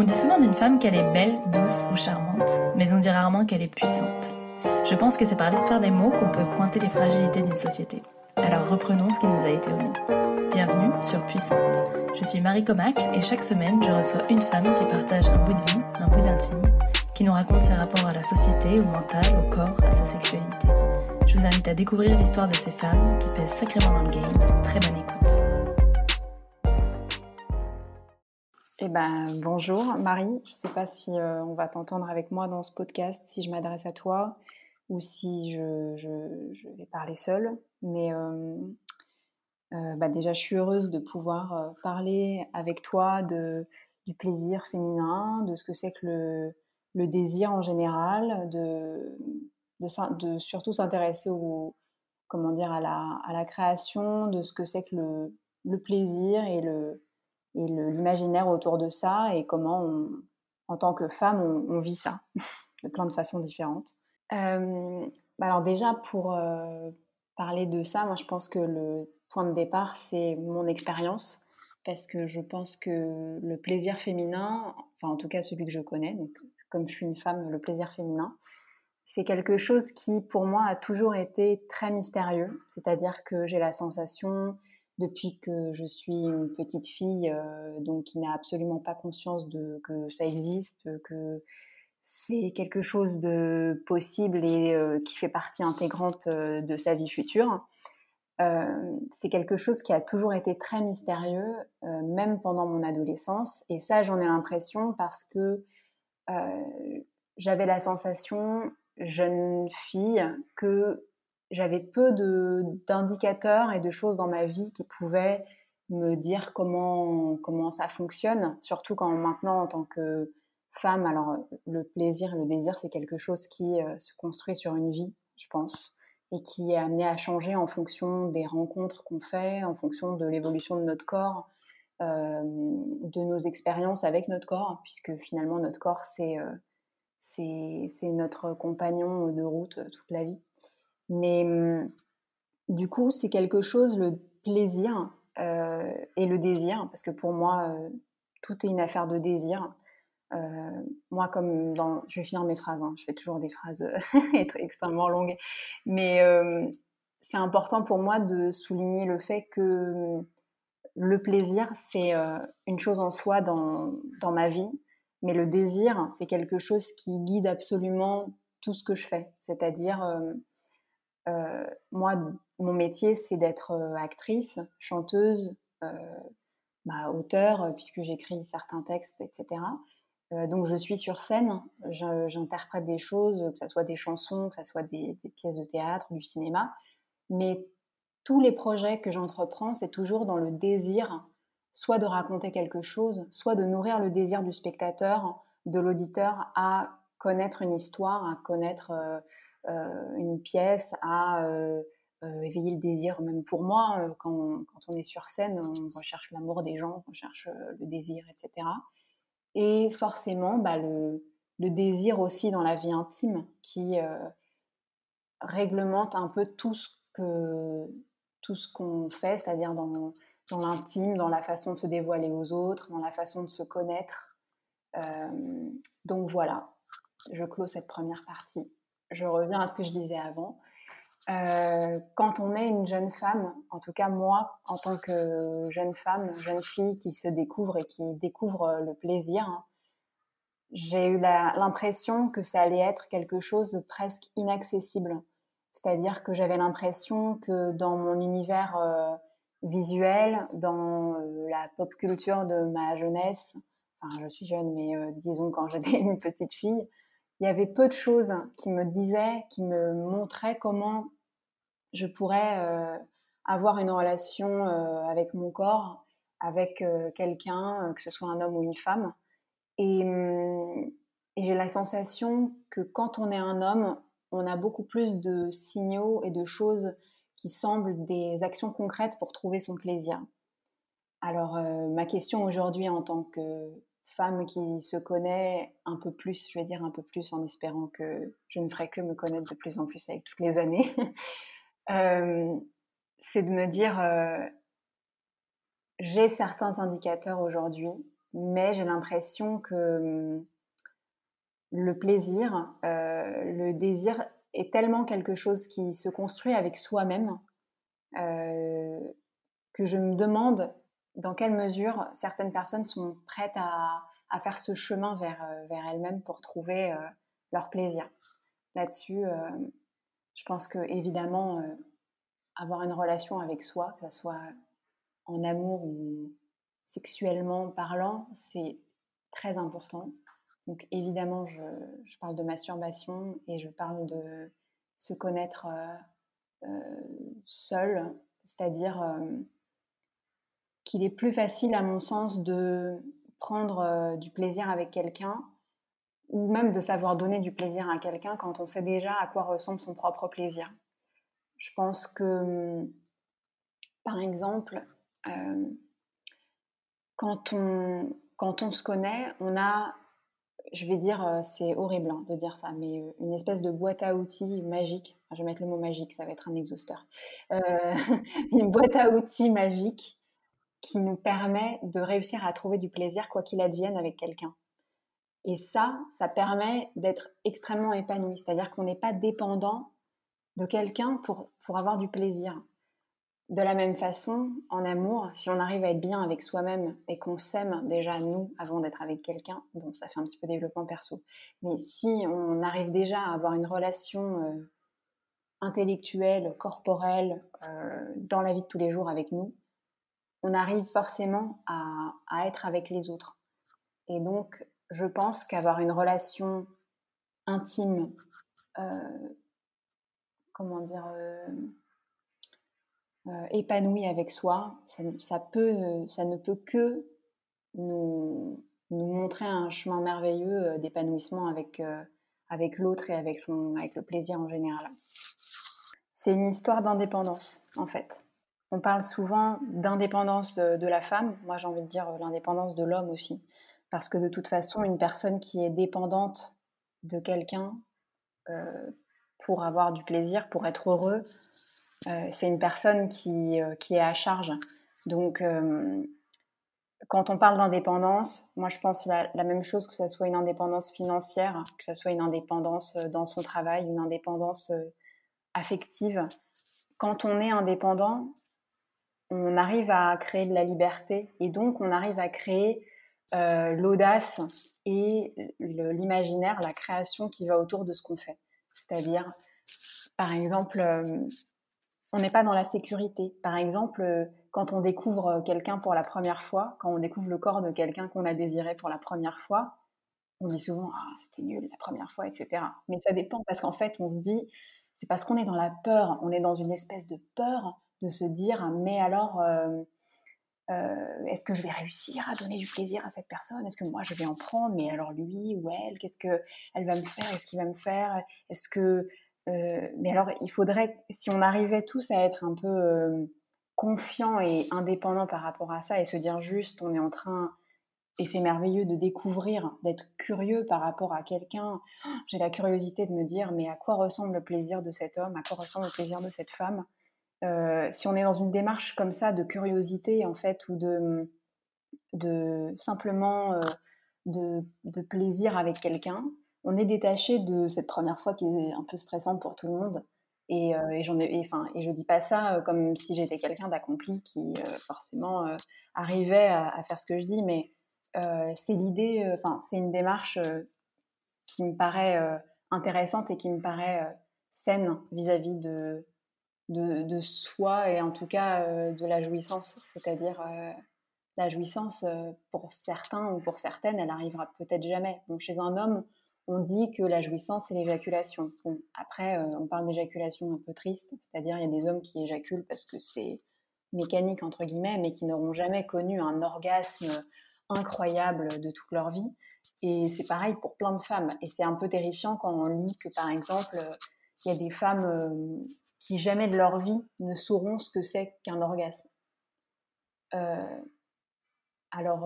On dit souvent d'une femme qu'elle est belle, douce ou charmante, mais on dit rarement qu'elle est puissante. Je pense que c'est par l'histoire des mots qu'on peut pointer les fragilités d'une société. Alors reprenons ce qui nous a été omis. Bienvenue sur Puissante. Je suis Marie Comac et chaque semaine je reçois une femme qui partage un bout de vie, un bout d'intime, qui nous raconte ses rapports à la société, au mental, au corps, à sa sexualité. Je vous invite à découvrir l'histoire de ces femmes qui pèsent sacrément dans le game. Très bonne écoute. Eh ben, bonjour Marie, je ne sais pas si euh, on va t'entendre avec moi dans ce podcast, si je m'adresse à toi ou si je, vais parler seule. Mais euh, euh, bah, déjà, je suis heureuse de pouvoir parler avec toi du plaisir féminin, de ce que c'est que le, désir en général, de, surtout s'intéresser au, comment dire, à la, création, de ce que c'est que le plaisir et le et l'imaginaire autour de ça et comment, en tant que femme, on, vit ça de plein de façons différentes. Euh, bah alors déjà, pour euh, parler de ça, moi je pense que le point de départ, c'est mon expérience, parce que je pense que le plaisir féminin, enfin en tout cas celui que je connais, donc comme je suis une femme, le plaisir féminin, c'est quelque chose qui pour moi a toujours été très mystérieux, c'est-à-dire que j'ai la sensation depuis que je suis une petite fille, euh, donc qui n'a absolument pas conscience de que ça existe, que c'est quelque chose de possible et euh, qui fait partie intégrante euh, de sa vie future. c'est quelque chose qui a toujours été très mystérieux, même pendant mon adolescence. Et ça, j'en ai l'impression parce que j'avais la sensation, jeune fille, que j'avais peu d'indicateurs et de choses dans ma vie qui pouvaient me dire comment, comment ça fonctionne, surtout quand maintenant en tant que femme, alors le plaisir, le désir, c'est quelque chose qui euh, se construit sur une vie, je pense, et qui est amené à changer en fonction des rencontres qu'on fait, en fonction de l'évolution de notre corps, euh, de nos expériences avec notre corps, puisque finalement notre corps, c'est euh, c'est notre compagnon de route toute la vie. Mais mmh, du coup, c'est quelque chose, le plaisir euh, et le désir, parce que pour moi, euh, tout est une affaire de désir. Euh, moi, comme dans, je vais finir mes phrases, hein, je fais toujours des phrases extrêmement longues, mais c'est important pour moi de souligner le fait que mmh, le plaisir, c'est une chose en soi dans, dans ma vie, mais le désir, c'est quelque chose qui guide absolument tout ce que je fais. C'est-à-dire, moi, mon métier, c'est d'être euh, actrice, chanteuse, euh, bah, auteur, puisque j'écris certains textes, etc. donc je suis sur scène, j'interprète des choses, que ce soit des chansons, que ce soit des, pièces de théâtre, du cinéma. Mais tous les projets que j'entreprends, c'est toujours dans le désir soit de raconter quelque chose, soit de nourrir le désir du spectateur, de l'auditeur à connaître une histoire, à connaître euh, une pièce à euh, euh, éveiller le désir, même pour moi, quand, quand, on est sur scène, on recherche l'amour des gens, on cherche le désir, etc. Et forcément, bah, le, le, désir aussi dans la vie intime qui réglemente un peu tout ce que tout ce qu'on fait, c'est-à-dire dans, dans l'intime, dans la façon de se dévoiler aux autres, dans la façon de se connaître. donc voilà, je clôt cette première partie je reviens à ce que je disais avant. Euh, quand on est une jeune femme, en tout cas moi, en tant que jeune femme, jeune fille qui se découvre et qui découvre le plaisir, hein, j'ai eu l'impression que ça allait être quelque chose de presque inaccessible. C'est-à-dire que j'avais l'impression que dans mon univers euh, visuel, dans euh, la pop culture de ma jeunesse, enfin je suis jeune, mais disons quand j'étais une petite fille, il y avait peu de choses qui me disaient, qui me montraient comment je pourrais euh, avoir une relation euh, avec mon corps, avec euh, quelqu'un, que ce soit un homme ou une femme. Hum, et j'ai la sensation que quand on est un homme, on a beaucoup plus de signaux et de choses qui semblent des actions concrètes pour trouver son plaisir. Alors, ma question aujourd'hui en tant que femme qui se connaît un peu plus, je vais dire un peu plus en espérant que je ne ferai que me connaître de plus en plus avec toutes les années, euh, c'est de me dire, euh, j'ai certains indicateurs aujourd'hui mais j'ai l'impression que hum, le plaisir, euh, le désir est tellement quelque chose qui se construit avec soi-même que je me demande dans quelle mesure certaines personnes sont prêtes à, faire ce chemin vers, euh, vers elles-mêmes pour trouver leur plaisir. Là-dessus, je pense que évidemment, avoir une relation avec soi, que ce soit en amour ou sexuellement parlant, c'est très important. Donc évidemment, je, parle de masturbation et je parle de se connaître euh, euh, seul, c'est-à-dire euh, qu'il est plus facile, à mon sens, de prendre du plaisir avec quelqu'un ou même de savoir donner du plaisir à quelqu'un quand on sait déjà à quoi ressemble son propre plaisir. Je pense que, par exemple, quand, on, quand on se connaît, on a je vais dire, euh, c'est horrible hein, de dire ça, mais euh, une espèce de boîte à outils magique. je vais mettre le mot magique, ça va être un exhausteur. Euh, une boîte à outils magique qui nous permet de réussir à trouver du plaisir quoi qu'il advienne avec quelqu'un. Et ça, ça permet d'être extrêmement épanoui, c'est-à-dire qu'on n'est pas dépendant de quelqu'un pour, pour avoir du plaisir. De la même façon, en amour, si on arrive à être bien avec soi-même et qu'on s'aime déjà nous avant d'être avec quelqu'un, bon, ça fait un petit peu développement perso. Mais si on arrive déjà à avoir une relation euh, intellectuelle, corporelle, euh, dans la vie de tous les jours avec nous, on arrive forcément à, être avec les autres. Et donc, je pense qu'avoir une relation intime, euh, comment dire euh, épanoui avec soi, ça, ne peut que nous, montrer un chemin merveilleux euh, d'épanouissement avec, euh, avec l'autre et avec le plaisir en général. C'est une histoire d'indépendance, en fait. On parle souvent d'indépendance de, la femme, moi j'ai envie de dire l'indépendance de l'homme aussi, parce que de toute façon, une personne qui est dépendante de quelqu'un pour avoir du plaisir, pour être heureux, euh, c'est une personne qui, euh, qui, est à charge. Donc, euh, quand on parle d'indépendance, moi je pense la, la, même chose que ce soit une indépendance financière, que ce soit une indépendance dans son travail, une indépendance affective. Quand on est indépendant, on arrive à créer de la liberté et donc on arrive à créer l'audace et l'imaginaire, la création qui va autour de ce qu'on fait. C'est-à-dire, par exemple, on n'est pas dans la sécurité. Par exemple, euh, quand on découvre euh, quelqu'un pour la première fois, quand on découvre le corps de quelqu'un qu'on a désiré pour la première fois, on dit souvent ah c'était nul la première fois, etc. Mais ça dépend parce qu'en fait on se dit c'est parce qu'on est dans la peur, on est dans une espèce de peur de se dire mais alors euh, est-ce que je vais réussir à donner du plaisir à cette personne? Est-ce que moi je vais en prendre? Mais alors lui ou elle, qu'est-ce que elle va me faire? Est-ce qu'il va me faire? Est-ce que euh, mais alors, il faudrait, si on arrivait tous à être un peu euh, confiants et indépendants par rapport à ça et se dire juste, on est en train, et c'est merveilleux de découvrir, d'être curieux par rapport à quelqu'un. J'ai la curiosité de me dire, mais à quoi ressemble le plaisir de cet homme? À quoi ressemble le plaisir de cette femme? euh, Si on est dans une démarche comme ça de curiosité, en fait, ou de, simplement de, de plaisir avec quelqu'un, on est détaché de cette première fois qui est un peu stressante pour tout le monde. Et, euh, et, je dis pas ça euh, comme si j'étais quelqu'un d'accompli qui euh, forcément arrivait à, faire ce que je dis, mais c'est l'idée, enfin, c'est une démarche qui me paraît intéressante et qui me paraît saine vis-à-vis de, de, soi et en tout cas de la jouissance. C'est-à-dire, la jouissance, pour certains ou pour certaines, elle arrivera peut-être jamais. Bon, chez un homme, on dit que la jouissance, c'est l'éjaculation. après, euh, on parle d'éjaculation un peu triste, c'est-à-dire il y a des hommes qui éjaculent parce que c'est mécanique, entre guillemets, mais qui n'auront jamais connu un orgasme incroyable de toute leur vie. Et c'est pareil pour plein de femmes. Et c'est un peu terrifiant quand on lit que, par exemple, il y a des femmes euh, qui jamais de leur vie ne sauront ce que c'est qu'un orgasme. Euh, alors,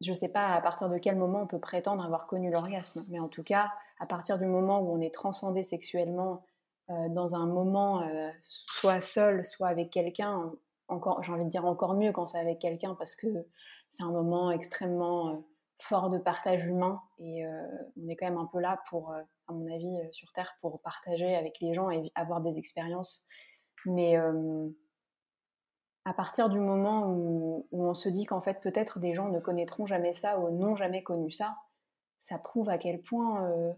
je ne sais pas à partir de quel moment on peut prétendre avoir connu l'orgasme, mais en tout cas, à partir du moment où on est transcendé sexuellement euh, dans un moment, euh, soit seul, soit avec quelqu'un, encore, j'ai envie de dire encore mieux quand c'est avec quelqu'un parce que c'est un moment extrêmement fort de partage humain et on est quand même un peu là pour, à mon avis, sur Terre pour partager avec les gens et avoir des expériences. Mais à partir du moment où, on se dit qu'en fait peut-être des gens ne connaîtront jamais ça ou n'ont jamais connu ça, ça prouve à quel point euh,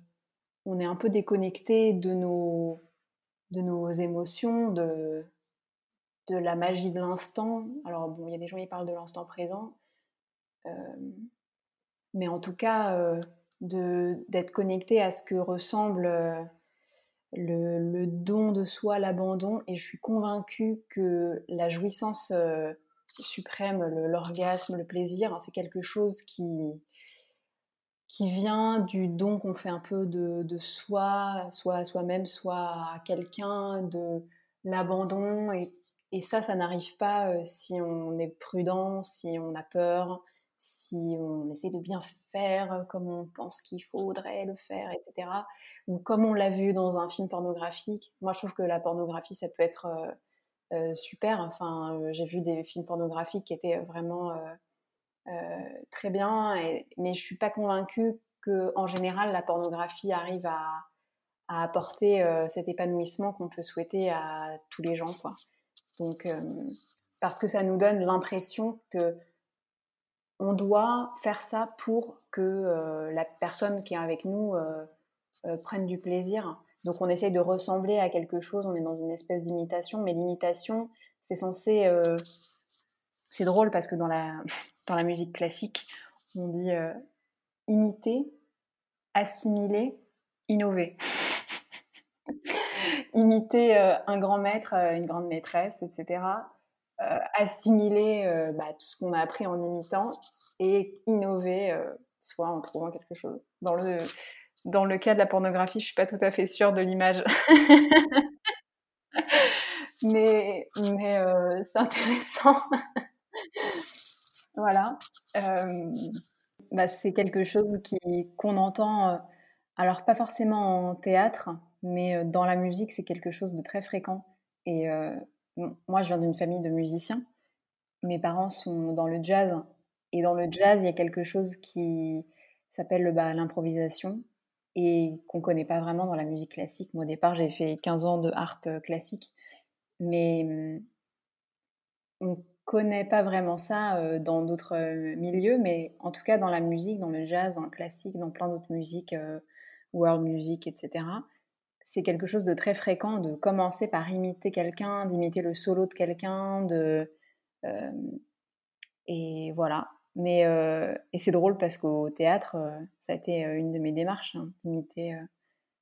on est un peu déconnecté de nos, de émotions, de, la magie de l'instant. Alors bon, il y a des gens qui parlent de l'instant présent, euh, mais en tout cas euh, d'être connecté à ce que ressemble le, don de soi, l'abandon, et je suis convaincue que la jouissance euh, suprême, l'orgasme, le, plaisir, hein, c'est quelque chose qui, qui vient du don qu'on fait un peu de, soi, soit à soi-même, soit à quelqu'un, de l'abandon, et, et, ça, ça n'arrive pas euh, si on est prudent, si on a peur, si on essaie de bien faire comme on pense qu'il faudrait le faire, etc. Ou comme on l'a vu dans un film pornographique. Moi, je trouve que la pornographie, ça peut être euh, euh, super. Enfin, euh, j'ai vu des films pornographiques qui étaient vraiment très bien, mais je suis pas convaincue que, en général, la pornographie arrive à, à apporter cet épanouissement qu'on peut souhaiter à tous les gens, quoi. Donc, parce que ça nous donne l'impression que on doit faire ça pour que euh, la personne qui est avec nous euh, euh, prenne du plaisir. Donc on essaye de ressembler à quelque chose, on est dans une espèce d'imitation, mais l'imitation, c'est censé... c'est drôle parce que dans la, dans la musique classique, on dit imiter, assimiler, innover. imiter un grand maître, une grande maîtresse, etc. Euh, assimiler euh, bah, tout ce qu'on a appris en imitant et innover, euh, soit en trouvant quelque chose. Dans le, dans le cas de la pornographie, je suis pas tout à fait sûre de l'image. mais mais c'est intéressant. voilà. Bah, c'est quelque chose qui, qu'on entend, alors pas forcément en théâtre, mais dans la musique, c'est quelque chose de très fréquent. Et moi, je viens d'une famille de musiciens. Mes parents sont dans le jazz. Et dans le jazz, il y a quelque chose qui s'appelle bah, l'improvisation et qu'on ne connaît pas vraiment dans la musique classique. Moi, au départ, j'ai fait 15 ans de harpe classique. Mais mmh, on ne connaît pas vraiment ça euh, dans d'autres euh, milieux. Mais en tout cas, dans la musique, dans le jazz, dans le classique, dans plein d'autres musiques, euh, world music, etc., c'est quelque chose de très fréquent de commencer par imiter quelqu'un, d'imiter le solo de quelqu'un, de euh, et voilà. Mais euh, et c'est drôle parce qu'au théâtre, euh, ça a été une de mes démarches hein, d'imiter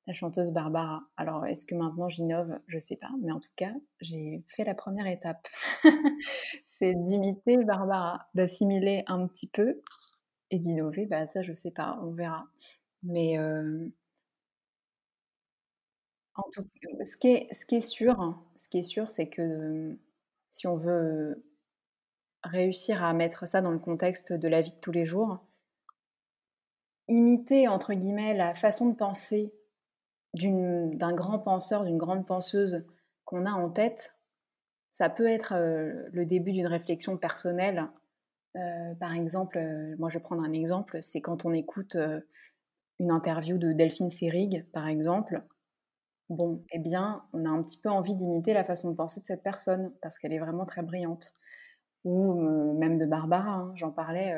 la chanteuse Barbara. Alors est-ce que maintenant j'innove? Je sais pas, mais en tout cas j'ai fait la première étape. c'est d'imiter Barbara, d'assimiler un petit peu et d'innover. Bah ça je sais pas, on verra. Mais ce qui est, ce qui est sûr, ce qui est sûr, c'est que si on veut réussir à mettre ça dans le contexte de la vie de tous les jours, imiter entre guillemets la façon de penser d'un grand penseur, d'une grande penseuse qu'on a en tête, ça peut être le début d'une réflexion personnelle. par exemple, moi je vais prendre un exemple, c'est quand on écoute une interview de Delphine Seyrig, par exemple, Bon, eh bien, on a un petit peu envie d'imiter la façon de penser de cette personne parce qu'elle est vraiment très brillante. Ou même de Barbara, hein, j'en parlais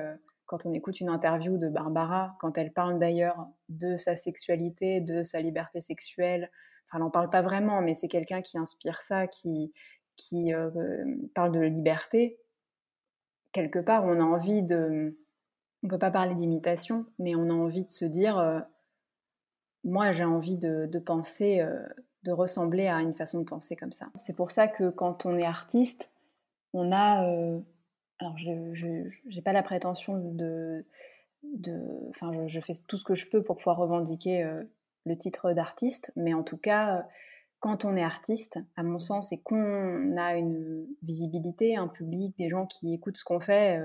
quand on écoute une interview de Barbara, quand elle parle d'ailleurs de sa sexualité, de sa liberté sexuelle. Enfin, elle n'en parle pas vraiment, mais c'est quelqu'un qui inspire ça, qui, qui parle de liberté. Quelque part, on a envie de. On ne peut pas parler d'imitation, mais on a envie de se dire moi, j'ai envie de, penser, euh, de ressembler à une façon de penser comme ça. C'est pour ça que quand on est artiste, on a. Euh, alors, je n'ai pas la prétention de. Enfin, je, fais tout ce que je peux pour pouvoir revendiquer euh, le titre d'artiste, mais en tout cas, quand on est artiste, à mon sens, et qu'on a une visibilité, un public, des gens qui écoutent ce qu'on fait,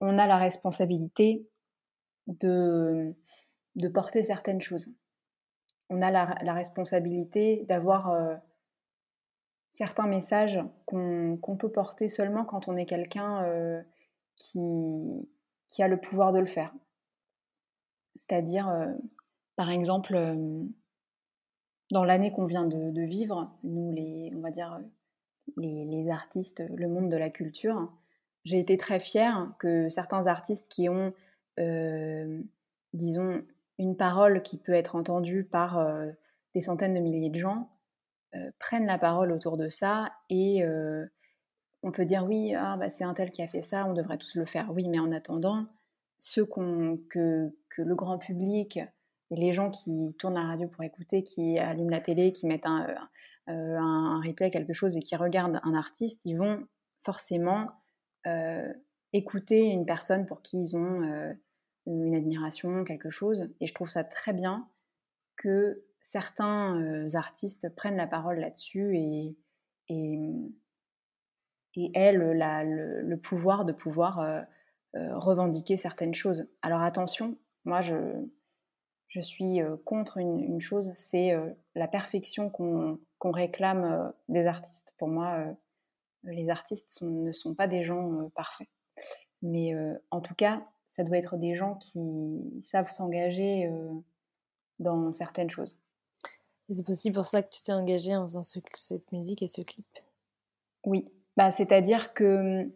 on a la responsabilité de, de porter certaines choses on a la, responsabilité d'avoir euh, certains messages qu'on peut porter seulement quand on est quelqu'un qui, qui a le pouvoir de le faire. C'est-à-dire, par exemple, dans l'année qu'on vient de, vivre, nous, les, on va dire, les, artistes, le monde de la culture, j'ai été très fière que certains artistes qui ont, disons, une parole qui peut être entendue par des centaines de milliers de gens, prennent la parole autour de ça et on peut dire oui, ah, bah, c'est un tel qui a fait ça, on devrait tous le faire. Oui, mais en attendant, ceux que, que, le grand public et les gens qui tournent la radio pour écouter, qui allument la télé, qui mettent un, euh, un, replay, quelque chose, et qui regardent un artiste, ils vont forcément euh, écouter une personne pour qui ils ont euh, une admiration, quelque chose. Et je trouve ça très bien que certains artistes prennent la parole là-dessus et, et, et aient le, pouvoir de pouvoir revendiquer certaines choses. Alors attention, moi je, je suis contre une, chose, c'est la perfection qu'on réclame des artistes. Pour moi, les artistes ne sont pas des gens parfaits. Mais en tout cas, ça doit être des gens qui savent s'engager dans certaines choses. Et c'est aussi pour ça que tu t'es engagée en faisant cette musique et ce clip? Oui, bah, c'est-à-dire que mmh,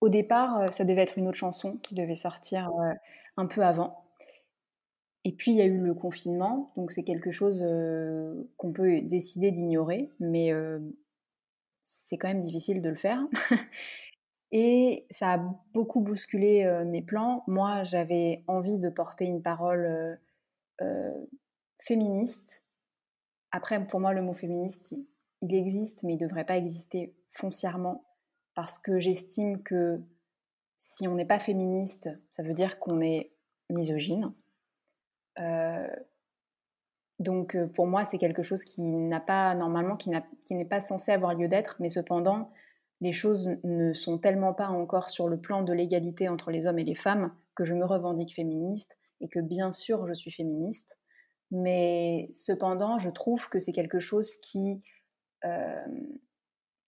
au départ, ça devait être une autre chanson qui devait sortir un peu avant. Et puis il y a eu le confinement, donc c'est quelque chose qu'on peut décider d'ignorer, mais c'est quand même difficile de le faire. Et ça a beaucoup bousculé mes plans. Moi, j'avais envie de porter une parole féministe. Après, pour moi, le mot féministe, il, existe, mais il ne devrait pas exister foncièrement, parce que j'estime que si on n'est pas féministe, ça veut dire qu'on est misogyne. Donc pour moi, c'est quelque chose qui n'a pas normalement, qui n'est pas censé avoir lieu d'être, mais cependant, les choses ne sont tellement pas encore sur le plan de l'égalité entre les hommes et les femmes que je me revendique féministe et que bien sûr je suis féministe, mais cependant je trouve que c'est quelque chose qui, euh,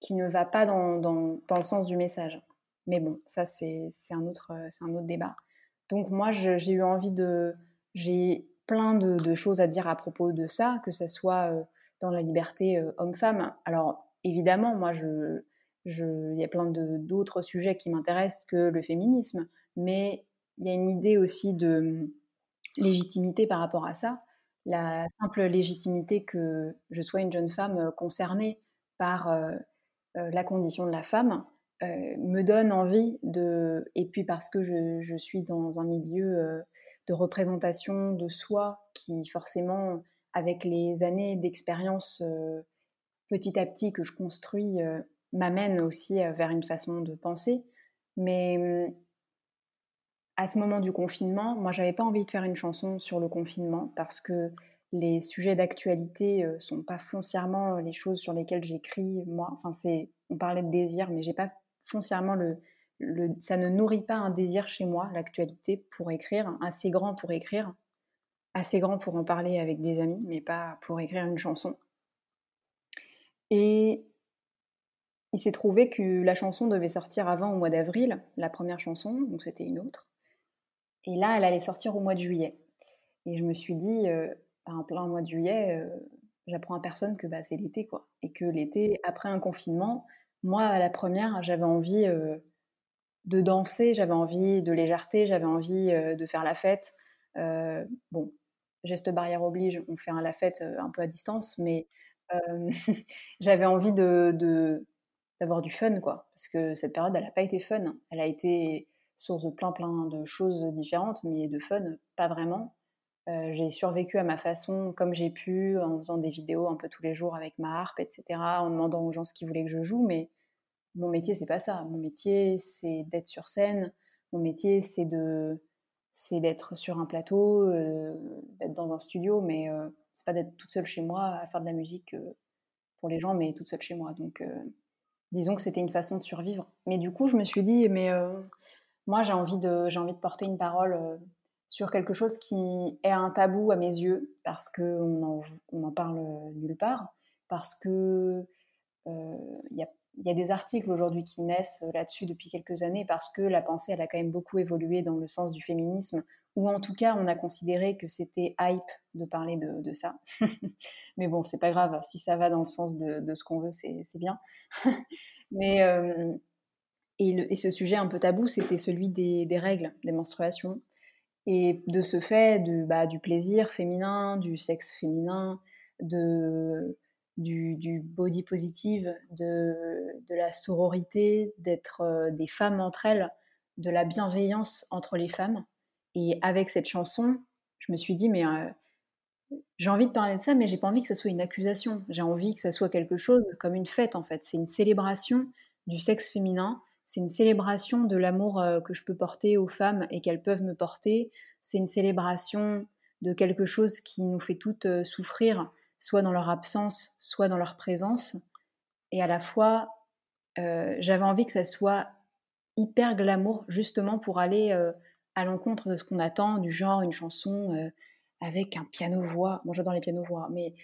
qui ne va pas dans, dans, dans, le sens du message. Mais bon, ça c'est un, autre, un autre débat. Donc moi j'ai eu envie de, j'ai plein de, choses à dire à propos de ça, que ce soit euh, dans la liberté euh, homme-femme. Alors évidemment, moi, je, il y a plein d'autres sujets qui m'intéressent que le féminisme, mais il y a une idée aussi de hum, légitimité par rapport à ça. La simple légitimité que je sois une jeune femme euh, concernée par la condition de la femme me donne envie de... Et puis parce que je, je suis dans un milieu de représentation de soi qui forcément, avec les années d'expérience euh, petit à petit que je construis, euh, m'amène aussi vers une façon de penser. Mais hum, à ce moment du confinement, moi, j'avais pas envie de faire une chanson sur le confinement parce que les sujets d'actualité sont pas foncièrement les choses sur lesquelles j'écris. Moi, enfin, c'est, on parlait de désir, mais j'ai pas foncièrement le, ça ne nourrit pas un désir chez moi, l'actualité, pour écrire, assez grand pour écrire, assez grand pour en parler avec des amis, mais pas pour écrire une chanson. Et il s'est trouvé que la chanson devait sortir avant au mois d'avril, la première chanson, donc c'était une autre. Et là, elle allait sortir au mois de juillet. Et je me suis dit, euh, en plein mois de juillet, euh, j'apprends à personne que bah, c'est l'été, quoi. Et que l'été, après un confinement, moi, à la première, j'avais envie euh, de danser, j'avais envie de légèreté, j'avais envie de faire la fête. Bon, geste barrière oblige, on fait la fête un peu à distance, mais j'avais envie de, d'avoir du fun, quoi. Parce que cette période, elle n'a pas été fun. Elle a été source de plein, plein de choses différentes, mais de fun, pas vraiment. j'ai survécu à ma façon, comme j'ai pu, en faisant des vidéos un peu tous les jours avec ma harpe, etc., en demandant aux gens ce qu'ils voulaient que je joue, mais mon métier, c'est pas ça. Mon métier, c'est d'être sur scène. Mon métier, c'est de, c'est d'être sur un plateau, euh, d'être dans un studio, mais euh, c'est pas d'être toute seule chez moi à faire de la musique euh, pour les gens, mais toute seule chez moi. Donc, disons que c'était une façon de survivre. Mais du coup, je me suis dit, mais moi, j'ai envie de, porter une parole sur quelque chose qui est un tabou à mes yeux, parce qu'on n'en on en parle nulle part, parce que il y y a des articles aujourd'hui qui naissent là-dessus depuis quelques années parce que la pensée, elle a quand même beaucoup évolué dans le sens du féminisme, ou en tout cas, on a considéré que c'était hype de parler de, ça. Mais bon, c'est pas grave, si ça va dans le sens de, ce qu'on veut, c'est bien. Mais, euh, et, ce sujet un peu tabou, c'était celui des, règles, des menstruations. Et de ce fait, bah, du plaisir féminin, du sexe féminin, du, body positive, de, la sororité, d'être euh, des femmes entre elles, de la bienveillance entre les femmes. Et avec cette chanson, je me suis dit, mais euh, j'ai envie de parler de ça, mais j'ai pas envie que ça soit une accusation. J'ai envie que ça soit quelque chose comme une fête, en fait. C'est une célébration du sexe féminin. C'est une célébration de l'amour euh, que je peux porter aux femmes et qu'elles peuvent me porter. C'est une célébration de quelque chose qui nous fait toutes souffrir soit dans leur absence, soit dans leur présence. Et à la fois, euh, j'avais envie que ça soit hyper glamour, justement pour aller euh, à l'encontre de ce qu'on attend, du genre une chanson euh, avec un piano-voix. Bon, j'adore les piano-voix, mais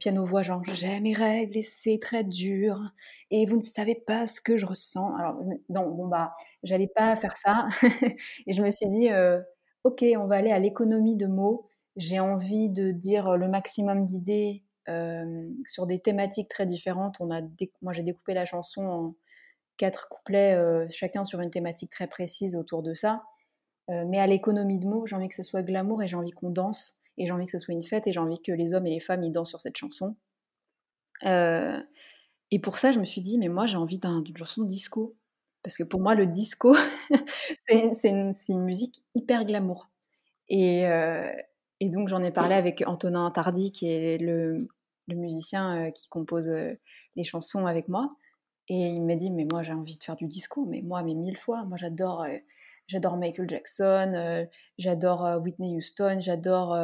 piano-voix genre j'ai mes règles et c'est très dur et vous ne savez pas ce que je ressens. Alors, non, bon, bah, j'allais pas faire ça. et je me suis dit, ok, on va aller à l'économie de mots j'ai envie de dire le maximum d'idées euh, sur des thématiques très différentes. On a Moi, j'ai découpé la chanson en quatre couplets, euh, chacun sur une thématique très précise autour de ça. Euh, mais à l'économie de mots, j'ai envie que ce soit glamour et j'ai envie qu'on danse et j'ai envie que ce soit une fête et j'ai envie que les hommes et les femmes y dansent sur cette chanson. et pour ça, je me suis dit, mais moi, j'ai envie d'une chanson disco. Parce que pour moi, le disco, c'est une, musique hyper glamour. Et, et donc j'en ai parlé avec Antonin Tardy, qui est le, musicien euh, qui compose euh, les chansons avec moi. Et il m'a dit, mais moi j'ai envie de faire du disco, mais moi, mais mille fois. Moi j'adore, euh, j'adore Michael Jackson, j'adore Whitney Houston, j'adore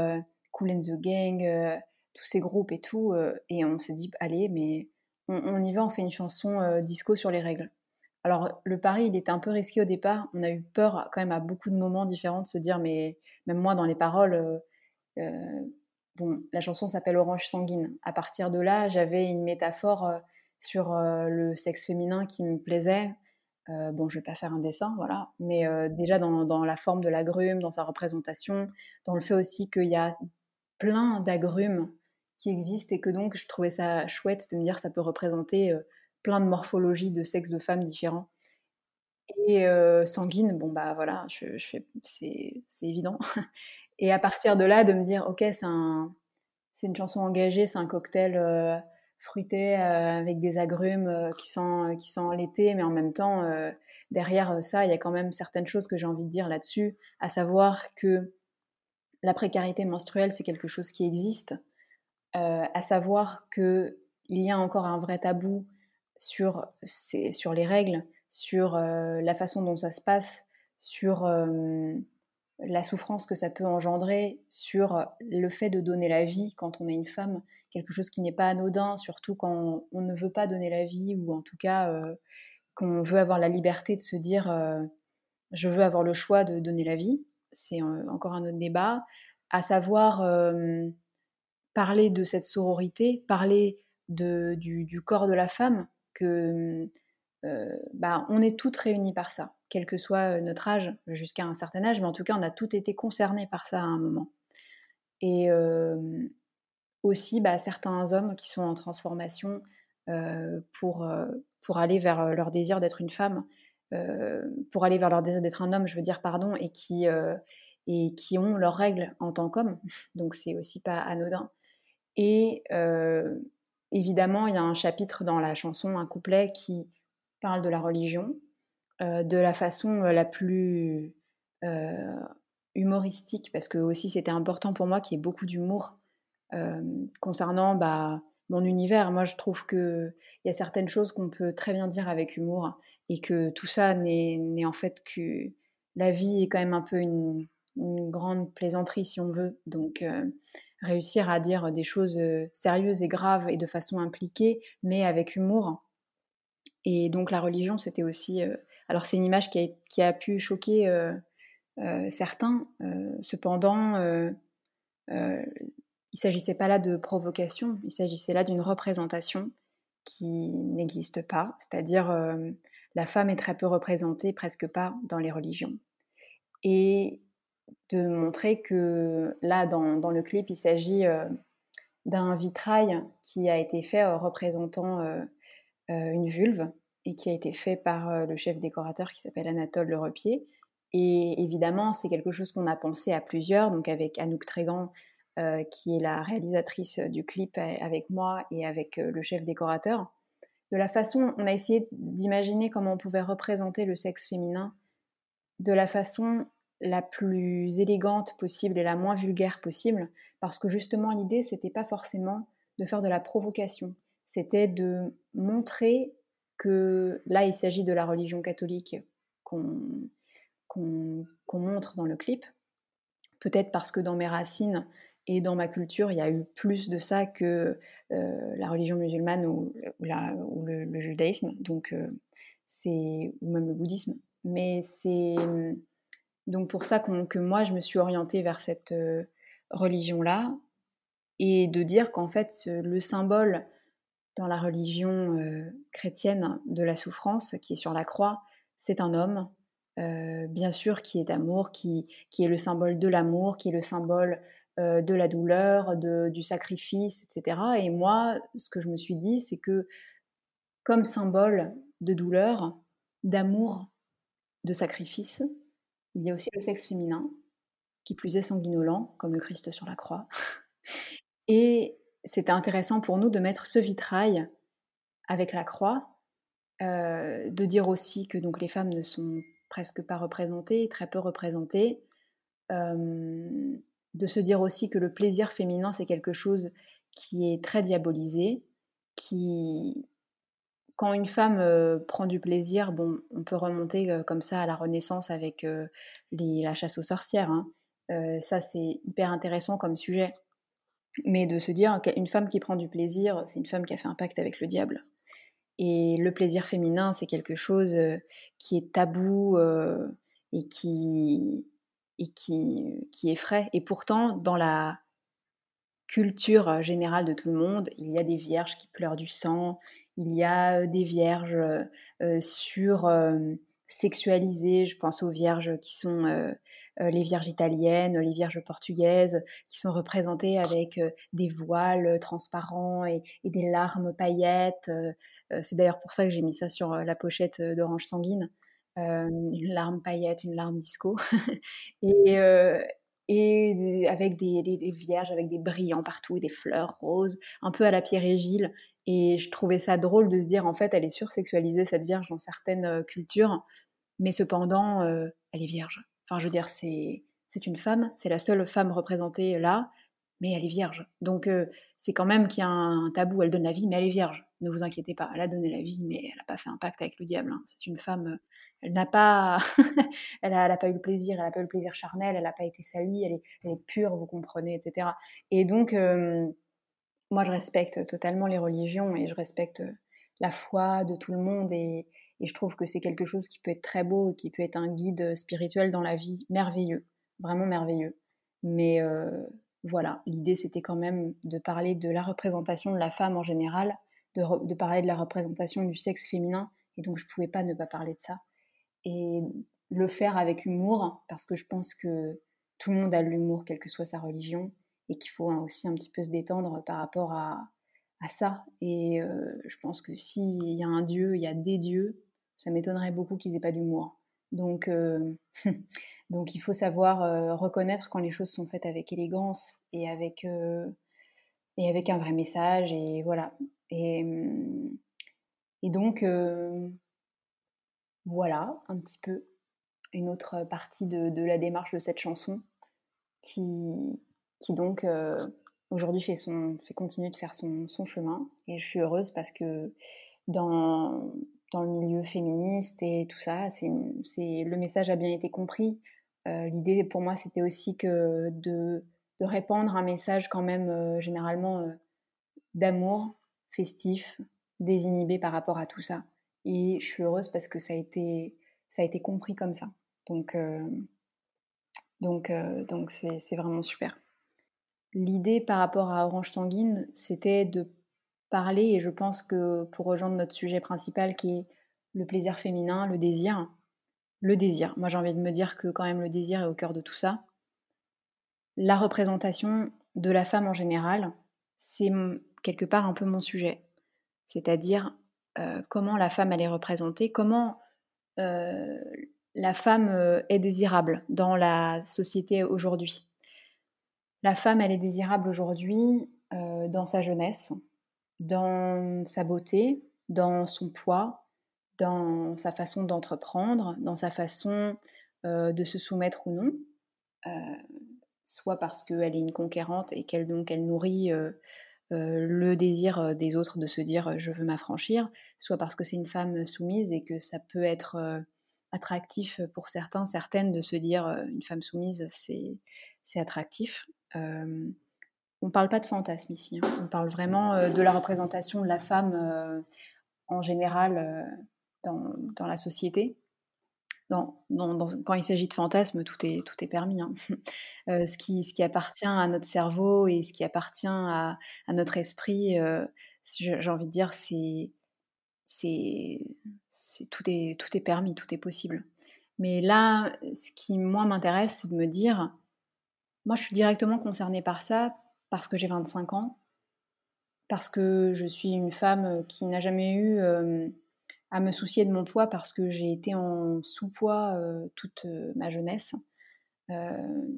Cool and the Gang, tous ces groupes et tout. et on s'est dit, allez, mais on, y va, on fait une chanson disco sur les règles. Alors le pari, il était un peu risqué au départ. On a eu peur quand même à beaucoup de moments différents de se dire, mais même moi dans les paroles euh, bon, la chanson s'appelle Orange sanguine. À partir de là, j'avais une métaphore euh, sur euh, le sexe féminin qui me plaisait. Bon, je vais pas faire un dessin, voilà, mais déjà dans, la forme de l'agrume, dans sa représentation, dans le fait aussi qu'il y a plein d'agrumes qui existent et que donc je trouvais ça chouette de me dire ça peut représenter plein de morphologies de sexe de femmes différents. Et sanguine, bon bah voilà, je, fais, c'est, évident. Et à partir de là, de me dire, ok, c'est un, c'est une chanson engagée, c'est un cocktail euh, fruité euh, avec des agrumes euh, qui sent, qui sent l'été, mais en même temps, derrière ça, il y a quand même certaines choses que j'ai envie de dire là-dessus, à savoir que la précarité menstruelle, c'est quelque chose qui existe, à savoir que il y a encore un vrai tabou sur, sur les règles, sur la façon dont ça se passe, sur la souffrance que ça peut engendrer sur le fait de donner la vie quand on est une femme, quelque chose qui n'est pas anodin, surtout quand on ne veut pas donner la vie ou en tout cas euh, qu'on veut avoir la liberté de se dire euh, je veux avoir le choix de donner la vie. C'est euh, encore un autre débat. À savoir parler de cette sororité, parler du, corps de la femme, que bah, on est toutes réunies par ça quel que soit notre âge, jusqu'à un certain âge, mais en tout cas, on a toutes été concernés par ça à un moment. Et aussi, bah, certains hommes qui sont en transformation pour, pour aller vers leur désir d'être une femme, pour aller vers leur désir d'être un homme, je veux dire, pardon, et qui, et qui ont leurs règles en tant qu'hommes. Donc, c'est aussi pas anodin. Et évidemment, il y a un chapitre dans la chanson, un couplet qui parle de la religion, de la façon euh, la plus euh, humoristique, parce que aussi c'était important pour moi qu'il y ait beaucoup d'humour concernant bah, mon univers. Moi, je trouve qu'il y a certaines choses qu'on peut très bien dire avec humour et que tout ça n'est en fait que la vie est quand même un peu une, grande plaisanterie si on veut. Donc, réussir à dire des choses sérieuses et graves et de façon impliquée, mais avec humour. Et donc, la religion, c'était aussi alors c'est une image qui a, pu choquer euh, euh, certains, euh, cependant, il ne s'agissait pas là de provocation, il s'agissait là d'une représentation. qui n'existe pas, c'est-à-dire la femme est très peu représentée, presque pas dans les religions. Et de montrer que là, dans, le clip, il s'agit d'un vitrail qui a été fait représentant une vulve et qui a été fait par le chef décorateur qui s'appelle Anatole Le Repier. Et évidemment, c'est quelque chose qu'on a pensé à plusieurs, donc avec Anouk Trégan, qui est la réalisatrice du clip avec moi et avec le chef décorateur. De la façon, on a essayé d'imaginer comment on pouvait représenter le sexe féminin de la façon la plus élégante possible et la moins vulgaire possible, parce que justement l'idée, c'était pas forcément de faire de la provocation, c'était de montrer que là, il s'agit de la religion catholique qu'on montre dans le clip, peut-être parce que dans mes racines et dans ma culture, il y a eu plus de ça que euh, la religion musulmane ou, le, judaïsme, donc euh, ou même le bouddhisme. Mais c'est donc pour ça que moi, je me suis orientée vers cette euh, religion-là et de dire qu'en fait, le symbole dans la religion euh, chrétienne de la souffrance qui est sur la croix, c'est un homme, euh, bien sûr, qui est amour, qui, est le symbole de l'amour, qui est le symbole de la douleur, de, du sacrifice, etc. Et moi, ce que je me suis dit, c'est que comme symbole de douleur, d'amour, de sacrifice, il y a aussi le sexe féminin, qui plus est sanguinolent, comme le Christ sur la croix. Et c'était intéressant pour nous de mettre ce vitrail avec la croix, euh, de dire aussi que donc les femmes ne sont presque pas représentées, très peu représentées, euh, de se dire aussi que le plaisir féminin c'est quelque chose qui est très diabolisé, qui quand une femme prend du plaisir, bon, on peut remonter comme ça à la Renaissance avec la chasse aux sorcières. Hein. ça, c'est hyper intéressant comme sujet. Mais de se dire qu'une femme qui prend du plaisir, c'est une femme qui a fait un pacte avec le diable. Et le plaisir féminin, c'est quelque chose qui est tabou et qui, et qui, qui effraie. Et pourtant, dans la culture générale de tout le monde, il y a des vierges qui pleurent du sang, il y a des vierges sur sexualisées, je pense aux vierges qui sont les vierges italiennes, les vierges portugaises, qui sont représentées avec des voiles transparents et, des larmes paillettes. C'est d'ailleurs pour ça que j'ai mis ça sur la pochette d'Orange Sanguine. une larme paillette, une larme disco. et, et avec des, vierges, avec des brillants partout, des fleurs roses, un peu à la Pierre et. Et je trouvais ça drôle de se dire, en fait, elle est sursexualisée, cette vierge, dans certaines euh, cultures, mais cependant, euh, elle est vierge. Enfin, je veux dire, c'est une femme, c'est la seule femme représentée là, mais elle est vierge. Donc, euh, c'est quand même qu'il y a un, tabou, elle donne la vie, mais elle est vierge. Ne vous inquiétez pas, elle a donné la vie, mais elle n'a pas fait un pacte avec le diable. Hein. C'est une femme, elle n'a pas, elle pas eu le plaisir, elle n'a pas eu le plaisir charnel, elle n'a pas été salie, elle est, elle est, pure, vous comprenez, etc. Et donc, moi, je respecte totalement les religions et je respecte la foi de tout le monde et, je trouve que c'est quelque chose qui peut être très beau et qui peut être un guide spirituel dans la vie merveilleux, vraiment merveilleux. Mais voilà, l'idée c'était quand même de parler de la représentation de la femme en général, de, parler de la représentation du sexe féminin et donc je pouvais pas ne pas parler de ça. Et le faire avec humour parce que je pense que tout le monde a l'humour, quelle que soit sa religion et qu'il faut aussi un petit peu se détendre par rapport à, ça. Et euh, je pense que s'il y a un dieu, il y a des dieux, ça m'étonnerait beaucoup qu'ils aient pas d'humour. Donc, euh, donc il faut savoir euh, reconnaître quand les choses sont faites avec élégance et avec, et avec un vrai message. Et voilà. Et, et donc, voilà un petit peu une autre partie de, de la démarche de cette chanson qui, qui donc aujourd'hui fait, son, fait continuer de faire son, son, chemin. Et je suis heureuse parce que dans, dans le milieu féministe et tout ça, le message a bien été compris. L'idée pour moi, c'était aussi que de, de, répandre un message quand même généralement d'amour, festif, désinhibé par rapport à tout ça. Et je suis heureuse parce que ça a été, ça a été compris comme ça. Donc, donc, donc c'est vraiment super l'idée par rapport à Orange Sanguine, c'était de parler, et je pense que pour rejoindre notre sujet principal qui est le plaisir féminin, le désir, le désir. Moi j'ai envie de me dire que quand même le désir est au cœur de tout ça. La représentation de la femme en général, c'est quelque part un peu mon sujet. C'est-à-dire euh, comment la femme elle est représentée, comment euh, la femme euh, est désirable dans la société aujourd'hui. La femme elle est désirable aujourd'hui dans sa jeunesse, dans sa beauté, dans son poids, dans sa façon d'entreprendre, dans sa façon de se soumettre ou non, soit parce qu'elle est une conquérante et qu'elle donc elle nourrit le désir des autres de se dire je veux m'affranchir, soit parce que c'est une femme soumise et que ça peut être attractif pour certains, certaines de se dire une femme soumise c'est attractif. on ne parle pas de fantasme ici, hein. on parle vraiment de la représentation de la femme en général dans, dans, la société quand il s'agit de fantasmes, tout est, tout est permis. Hein. Euh, ce, qui, appartient à notre cerveau et ce qui appartient à, notre esprit, euh, j'ai envie de dire, c'est, c'est, tout, est, tout est permis, tout est possible. Mais là, ce qui, moi, m'intéresse, c'est de me dire, moi, je suis directement concernée par ça parce que j'ai 25 ans, parce que je suis une femme qui n'a jamais eu... Euh, à me soucier de mon poids parce que j'ai été en sous-poids euh, toute euh, ma jeunesse. Euh,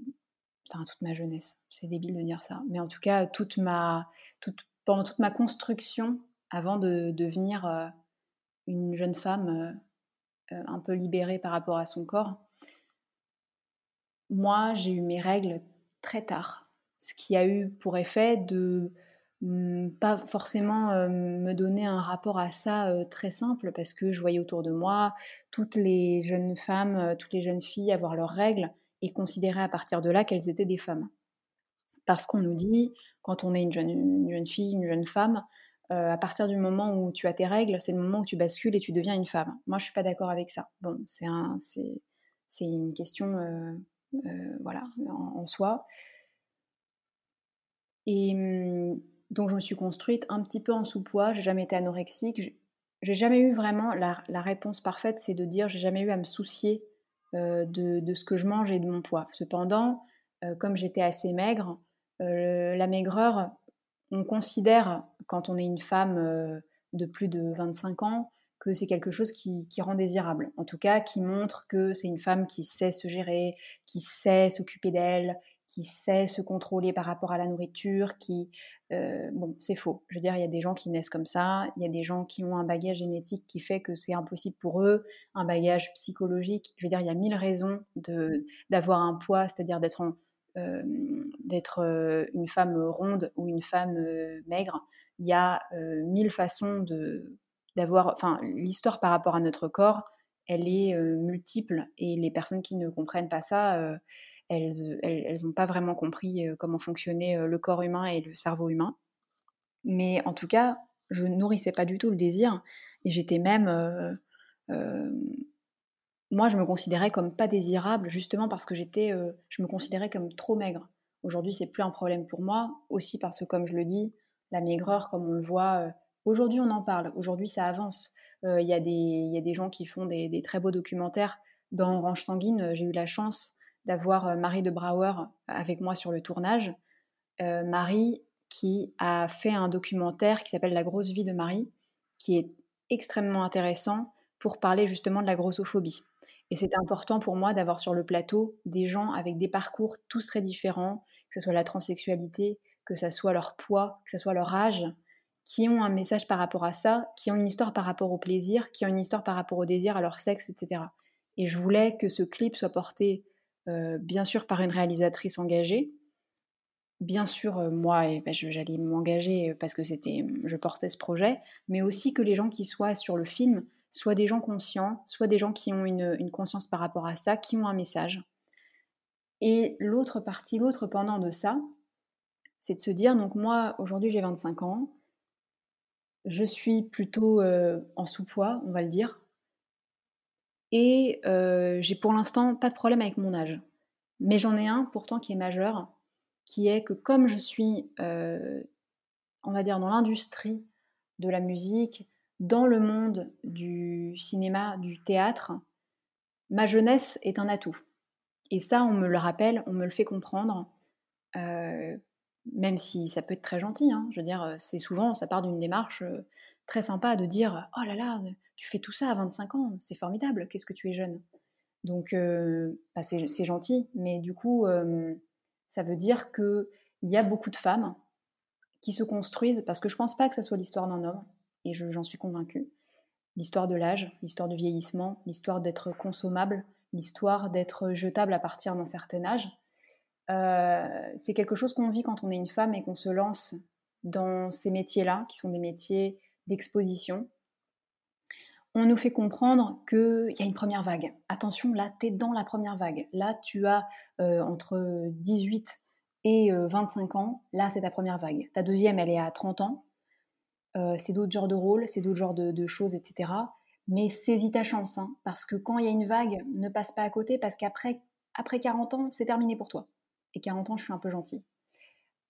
enfin, toute ma jeunesse, c'est débile de dire ça. Mais en tout cas, pendant toute ma construction, avant de devenir une jeune femme un peu libérée par rapport à son corps, moi, j'ai eu mes règles très tard. Ce qui a eu pour effet de pas forcément me donner un rapport à ça très simple parce que je voyais autour de moi toutes les jeunes femmes, toutes les jeunes filles avoir leurs règles et considérer à partir de là qu'elles étaient des femmes. Parce qu'on nous dit, quand on est une jeune, fille, une jeune femme, à partir du moment où tu as tes règles, c'est le moment où tu bascules et tu deviens une femme. Moi, je suis pas d'accord avec ça. Bon, c'est, une question, voilà, en, en, soi. Et mmh, donc je me suis construite un petit peu en sous-poids, j'ai jamais été anorexique, j'ai jamais eu vraiment la, réponse parfaite, c'est de dire j'ai jamais eu à me soucier euh, de, ce que je mange et de mon poids. Cependant, euh, comme j'étais assez maigre, euh, la maigreur, on considère quand on est une femme de plus de 25 ans que c'est quelque chose qui, qui, rend désirable. En tout cas, qui montre que c'est une femme qui sait se gérer, qui sait s'occuper d'elle, qui sait se contrôler par rapport à la nourriture, qui... Euh, bon, c'est faux. Je veux dire, il y a des gens qui naissent comme ça, il y a des gens qui ont un bagage génétique qui fait que c'est impossible pour eux, un bagage psychologique. Je veux dire, il y a mille raisons d'avoir un poids, c'est-à-dire d'être euh, euh, une femme ronde ou une femme maigre. Il y a mille façons d'avoir... Enfin, l'histoire par rapport à notre corps, elle est multiple et les personnes qui ne comprennent pas ça elles n'ont pas vraiment compris comment fonctionnait le corps humain et le cerveau humain. Mais en tout cas, je nourrissais pas du tout le désir et j'étais même moi, je me considérais comme pas désirable justement parce que j'étais, je me considérais comme trop maigre. Aujourd'hui, c'est plus un problème pour moi, aussi parce que, comme je le dis, la maigreur, comme on le voit, aujourd'hui, on en parle. Aujourd'hui, ça avance. Il y, y, a des gens qui font des, des, très beaux documentaires. Dans Orange Sanguine, j'ai eu la chance d'avoir euh, Marie de Brouwer avec moi sur le tournage. Euh, Marie qui a fait un documentaire qui s'appelle La grosse vie de Marie, qui est extrêmement intéressant pour parler justement de la grossophobie. Et c'est important pour moi d'avoir sur le plateau des gens avec des parcours tous très différents, que ce soit la transsexualité, que ce soit leur poids, que ce soit leur âge, qui ont un message par rapport à ça, qui ont une histoire par rapport au plaisir, qui ont une histoire par rapport au désir, à leur sexe, etc. Et je voulais que ce clip soit porté euh, bien sûr par une réalisatrice engagée. Bien sûr, euh, moi, ben, j'allais m'engager parce que c'était, je portais ce projet, mais aussi que les gens qui soient sur le film soient des gens conscients, soit des gens qui ont une, conscience par rapport à ça, qui ont un message. Et l'autre partie, l'autre pendant de ça, c'est de se dire, donc moi, aujourd'hui j'ai 25 ans, je suis plutôt euh, en sous-poids, on va le dire, et j'ai pour l'instant pas de problème avec mon âge. Mais j'en ai un pourtant qui est majeur, qui est que comme je suis, on va dire, dans l'industrie de la musique, dans le monde du cinéma, du théâtre, ma jeunesse est un atout. Et ça, on me le rappelle, on me le fait comprendre, même si ça peut être très gentil. Hein. Je veux dire, c'est souvent, ça part d'une démarche très sympa de dire Oh là là, tu fais tout ça à 25 ans, c'est formidable, qu'est-ce que tu es jeune. Donc, euh, bah, c'est gentil, mais du coup, ça veut dire qu'il y a beaucoup de femmes qui se construisent, parce que je pense pas que ça soit l'histoire d'un homme, et j'en suis convaincue. L'histoire de l'âge, l'histoire du vieillissement, l'histoire d'être consommable, l'histoire d'être jetable à partir d'un certain âge. Euh, c'est quelque chose qu'on vit quand on est une femme et qu'on se lance dans ces métiers-là, qui sont des métiers d'exposition. On nous fait comprendre qu'il y a une première vague. Attention, là, tu es dans la première vague. Là, tu as euh, entre 18 et 25 euh, ans. Là, c'est ta première vague. Ta deuxième, elle est à 30 ans. c'est d'autres genres de rôles, c'est d'autres genres de, choses, etc. Mais saisis ta chance, hein, parce que quand il y a une vague, ne passe pas à côté, parce qu'après après 40 ans, c'est terminé pour toi et 40 ans, je suis un peu gentille.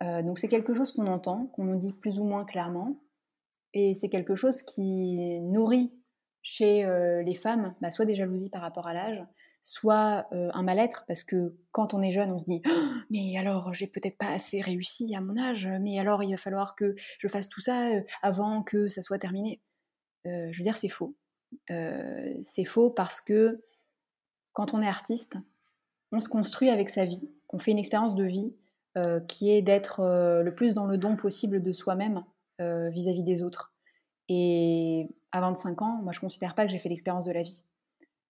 Euh, donc c'est quelque chose qu'on entend, qu'on nous dit plus ou moins clairement, et c'est quelque chose qui nourrit chez euh, les femmes bah, soit des jalousies par rapport à l'âge, soit euh, un mal-être, parce que quand on est jeune, on se dit «Oh, Mais alors, j'ai peut-être pas assez réussi à mon âge, mais alors il va falloir que je fasse tout ça avant que ça soit terminé. je veux dire, c'est faux. c'est faux parce que quand on est artiste, on se construit avec sa vie, on fait une expérience de vie euh, qui est d'être euh, le plus dans le don possible de soi-même euh, vis-à-vis des autres. Et à 25 ans, moi je ne considère pas que j'ai fait l'expérience de la vie.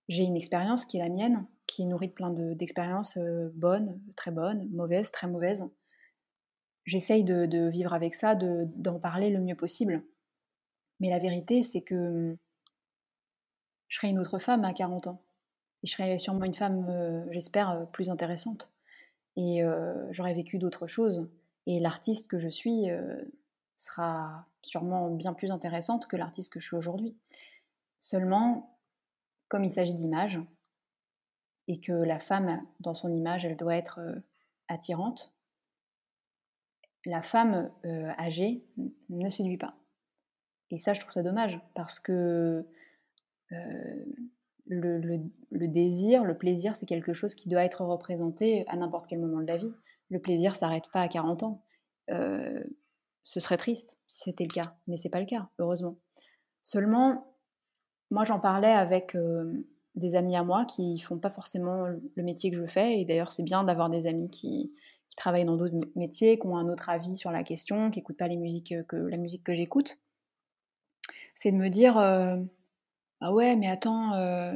J'ai une expérience qui est la mienne, qui est nourrie de plein d'expériences bonnes, très bonnes, mauvaises, très mauvaises. J'essaye de, vivre avec ça, d'en parler le mieux possible. Mais la vérité, c'est que hum, je serai une autre femme à 40 ans. Et je serai sûrement une femme, j'espère, plus intéressante et j'aurais vécu d'autres choses. Et l'artiste que je suis sera sûrement bien plus intéressante que l'artiste que je suis aujourd'hui. Seulement, comme il s'agit d'image, et que la femme, dans son image, elle doit être attirante, la femme âgée ne séduit pas. Et ça, je trouve ça dommage, parce que le, désir, le plaisir, c'est quelque chose qui doit être représenté à n'importe quel moment de la vie. Le plaisir s'arrête pas à 40 ans. Euh, ce serait triste si c'était le cas, mais c'est pas le cas, heureusement. Seulement, moi j'en parlais avec euh, des amis à moi qui font pas forcément le métier que je fais, et d'ailleurs c'est bien d'avoir des amis qui, travaillent dans d'autres métiers, qui ont un autre avis sur la question, qui n'écoutent pas les musiques que, la musique que j'écoute. C'est de me dire, euh, ah ouais, mais attends, euh,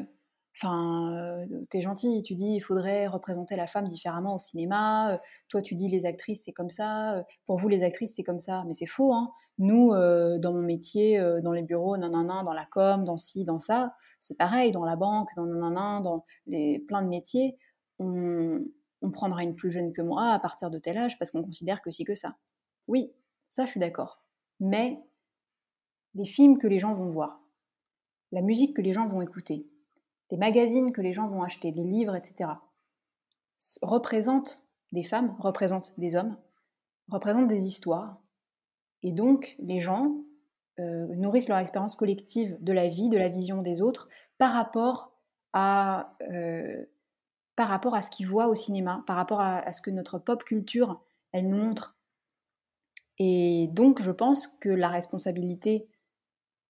enfin, euh, t'es gentil, tu dis il faudrait représenter la femme différemment au cinéma. Euh, toi, tu dis les actrices, c'est comme ça. pour vous, les actrices, c'est comme ça. Mais c'est faux, hein. Nous, dans mon métier, dans les bureaux, nanana, dans la com, dans ci, dans ça, c'est pareil, dans la banque, dans nanana, dans les, plein de métiers, on, on prendra une plus jeune que moi à partir de tel âge parce qu'on considère que si que ça. Oui, ça, je suis d'accord. Mais les films que les gens vont voir, la musique que les gens vont écouter, les magazines que les gens vont acheter, les livres, etc., représentent des femmes, représentent des hommes, représentent des histoires. Et donc, les gens euh, nourrissent leur expérience collective de la vie, de la vision des autres, par rapport à, euh, par rapport à ce qu'ils voient au cinéma, par rapport à, à ce que notre pop culture, elle nous montre. Et donc, je pense que la responsabilité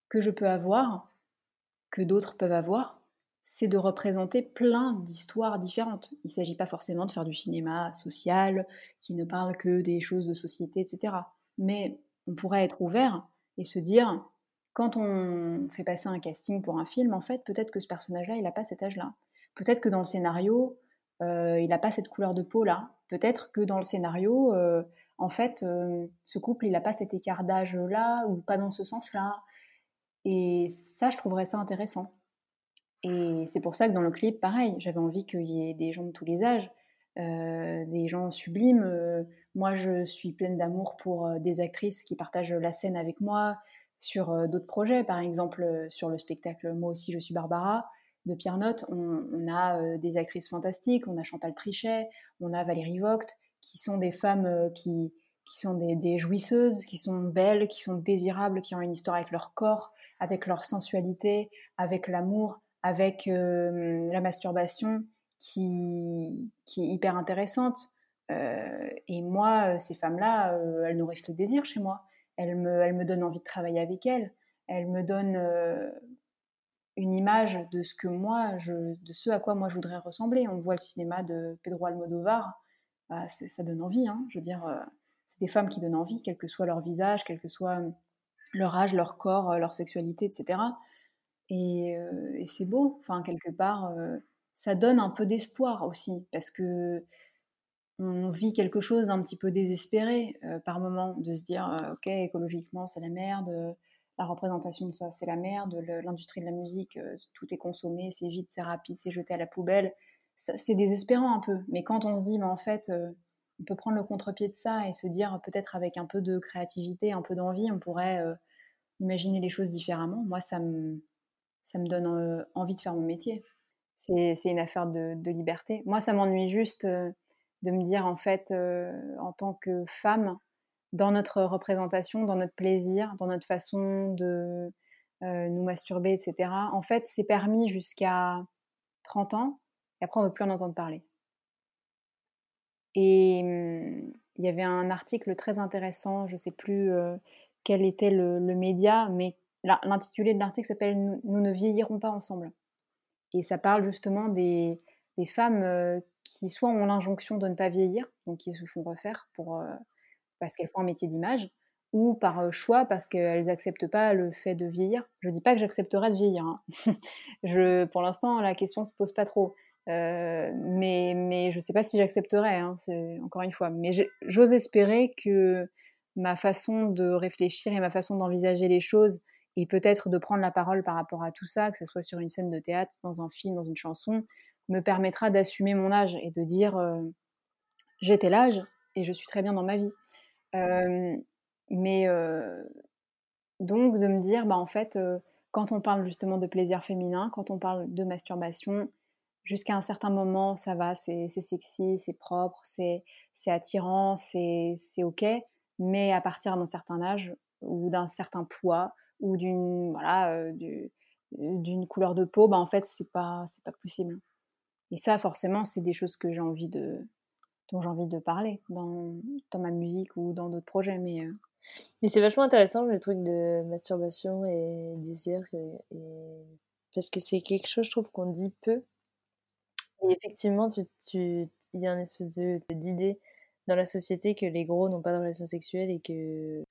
que je peux avoir, que d'autres peuvent avoir, c'est de représenter plein d'histoires différentes. Il ne s'agit pas forcément de faire du cinéma social qui ne parle que des choses de société, etc. Mais on pourrait être ouvert et se dire, quand on fait passer un casting pour un film, en fait, peut-être que ce personnage-là, il n'a pas cet âge-là. Peut-être que dans le scénario, euh, il n'a pas cette couleur de peau-là. Peut-être que dans le scénario, euh, en fait, euh, ce couple, il n'a pas cet écart d'âge-là, ou pas dans ce sens-là. Et ça, je trouverais ça intéressant. Et c'est pour ça que dans le clip, pareil, j'avais envie qu'il y ait des gens de tous les âges, euh, des gens sublimes. Euh, moi, je suis pleine d'amour pour euh, des actrices qui partagent la scène avec moi sur d'autres projets. Par exemple, sur le spectacle Moi aussi, je suis Barbara de Pierre Note, on, a des actrices fantastiques. On a Chantal Trichet, on a Valérie Vogt, qui sont des femmes qui, qui sont des, jouisseuses, qui sont belles, qui sont désirables, qui ont une histoire avec leur corps, avec leur sensualité, avec l'amour, avec la masturbation, qui, qui, est hyper intéressante. et moi, ces femmes-là, elles nourrissent le désir chez moi. Elles me, elles me donnent envie de travailler avec elles. Elles me donnent une image de ce que moi, je, de ce à quoi moi je voudrais ressembler. On voit le cinéma de Pedro Almodovar, bah, ça donne envie. Hein. Je veux dire, c'est des femmes qui donnent envie, quel que soit leur visage, quel que soit leur âge, leur corps, leur sexualité, etc. Et, c'est beau, enfin quelque part, ça donne un peu d'espoir aussi, parce que on vit quelque chose d'un petit peu désespéré par moment, de se dire, ok, écologiquement c'est la merde la représentation de ça, c'est la merde, l'industrie de la musique, euh, tout est consommé, c'est vite, c'est rapide, c'est jeté à la poubelle. C'est désespérant un peu, mais quand on se dit, mais en fait, euh, on peut prendre le contre-pied de ça et se dire, peut-être avec un peu de créativité, un peu d'envie, on pourrait euh, imaginer les choses différemment. Moi, ça me, ça me donne envie de faire mon métier. C'est une affaire de, liberté. Moi, ça m'ennuie juste de me dire, en fait, en tant que femme, dans notre représentation, dans notre plaisir, dans notre façon de nous masturber, etc. En fait, c'est permis jusqu'à 30 ans, et après on ne veut plus en entendre parler. Et hum, il y avait un article très intéressant, je ne sais plus quel était le, média, mais l'intitulé de l'article s'appelle nous, ne vieillirons pas ensemble. Et ça parle justement des, femmes euh, qui soit ont l'injonction de ne pas vieillir, donc qui se font refaire pour parce qu'elles font un métier d'image, ou par choix parce qu'elles n'acceptent pas le fait de vieillir. Je ne dis pas que j'accepterai de vieillir. Hein. pour l'instant, la question ne se pose pas trop. mais, je ne sais pas si j'accepterai, hein, encore une fois. Mais j'ose espérer que ma façon de réfléchir et ma façon d'envisager les choses et peut-être de prendre la parole par rapport à tout ça, que ce soit sur une scène de théâtre, dans un film, dans une chanson, me permettra d'assumer mon âge et de dire j'étais l'âge et je suis très bien dans ma vie mais donc de me dire, bah, en fait, quand on parle justement de plaisir féminin, quand on parle de masturbation, jusqu'à un certain moment, ça va, c'est sexy, c'est propre, c'est attirant, c'est OK. Mais à partir d'un certain âge ou d'un certain poids ou d'une voilà, d'une couleur de peau, bah, en fait, c'est pas, pas possible. Et ça, forcément, c'est des choses que j'ai envie de, dont j'ai envie de parler dans, dans, ma musique ou dans d'autres projets. Mais, mais c'est vachement intéressant le truc de masturbation et désir, parce que c'est quelque chose, je trouve, qu'on dit peu. Et effectivement, il tu, il y a une espèce d'idée dans la société que les gros n'ont pas de relations sexuelles et que.